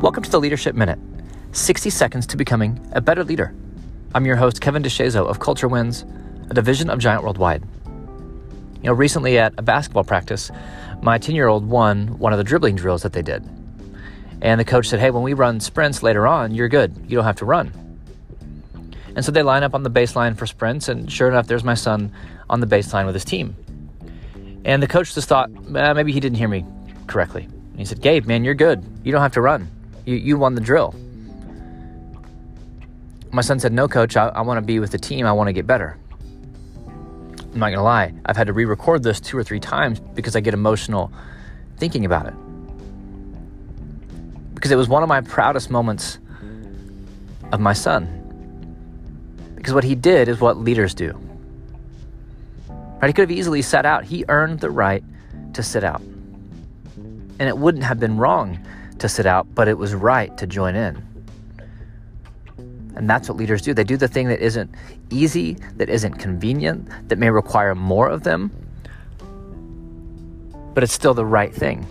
Welcome to the Leadership Minute 60 seconds to becoming a better leader. I'm your host, Kevin DeShazo of Culture Wins, a division of Giant Worldwide. You know, recently at a basketball practice, my 10 year old won one of the dribbling drills that they did. And the coach said, Hey, when we run sprints later on, you're good. You don't have to run. And so they line up on the baseline for sprints, and sure enough, there's my son on the baseline with his team. And the coach just thought, eh, maybe he didn't hear me correctly. And he said, Gabe, man, you're good. You don't have to run. You, you won the drill. My son said, No, coach, I, I want to be with the team. I want to get better. I'm not going to lie. I've had to re record this two or three times because I get emotional thinking about it. Because it was one of my proudest moments of my son. Because what he did is what leaders do. Right? He could have easily sat out. He earned the right to sit out. And it wouldn't have been wrong to sit out, but it was right to join in. And that's what leaders do. They do the thing that isn't easy, that isn't convenient, that may require more of them, but it's still the right thing.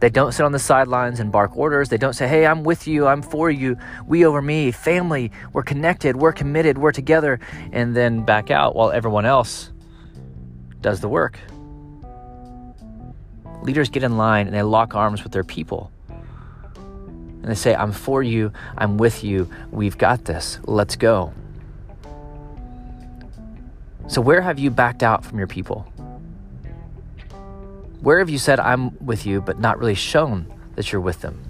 They don't sit on the sidelines and bark orders. They don't say, hey, I'm with you, I'm for you, we over me, family, we're connected, we're committed, we're together, and then back out while everyone else does the work. Leaders get in line and they lock arms with their people. And they say, I'm for you, I'm with you, we've got this, let's go. So, where have you backed out from your people? Where have you said, I'm with you, but not really shown that you're with them?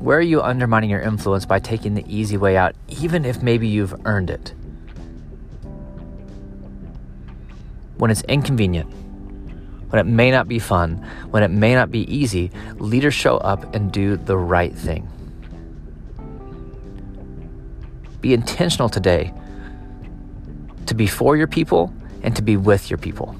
Where are you undermining your influence by taking the easy way out, even if maybe you've earned it? When it's inconvenient, when it may not be fun, when it may not be easy, leaders show up and do the right thing. Be intentional today to be for your people and to be with your people.